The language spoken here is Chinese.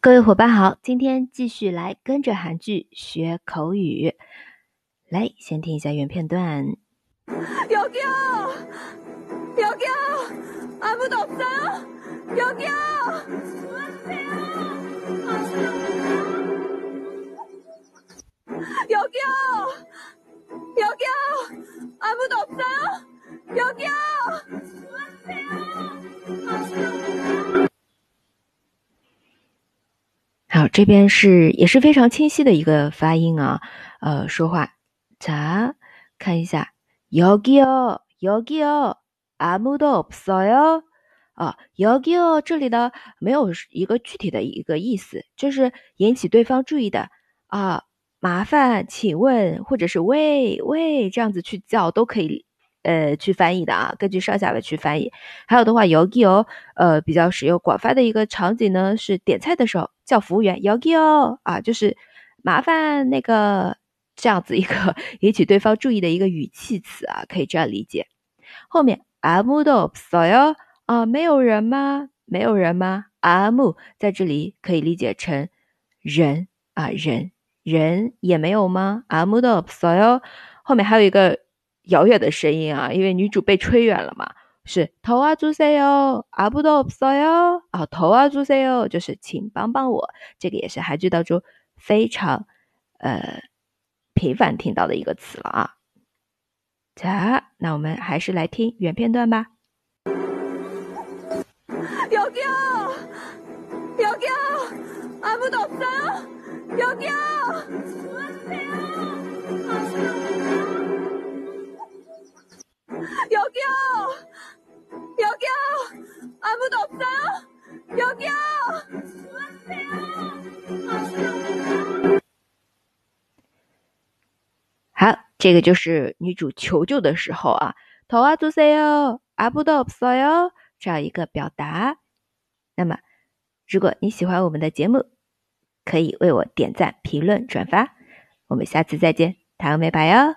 各位伙伴好，今天继续来跟着韩剧学口语。来，先听一下原片段。여기요여기요아무도없어요여기요도와주세요여기요여기요아무도없어요여기요 好，这边是也是非常清晰的一个发音啊，呃，说话。자， 看一下，여기요여기요아무도없어요啊，여기요这里的没有一个具体的一个意思，就是引起对方注意的啊，麻烦，请问，或者是喂喂这样子去叫都可以。 呃，去翻译的啊，根据上下文去翻译。还有的话，yogi 哦，呃，比较使用广泛的一个场景呢，是点菜的时候叫服务员 yogi 哦，啊，就是麻烦那个这样子一个引起对方注意的一个语气词啊，可以这样理解。后面아무도없어요啊，没有人吗？没有人吗？아무在这里可以理解成人啊，人人也没有吗？아무도없어요后面还有一个。 遥远的声音啊，因为女主被吹远了嘛，是头啊주세 요， 아무도없어 요， 啊头啊주세 요， 就是请帮帮我，这个也是韩剧当中非常呃频繁听到的一个词了啊。자那我们还是来听原片段吧。여기요여기요아무도없어요여기요 여기요여기요아무도없어요여기요도와주세요好，这个就是女主求救的时候啊，头啊주세요아무도없어요这样一个表达。那么，如果你喜欢我们的节目，可以为我点赞、评论、转发。我们下次再见，糖美白哟。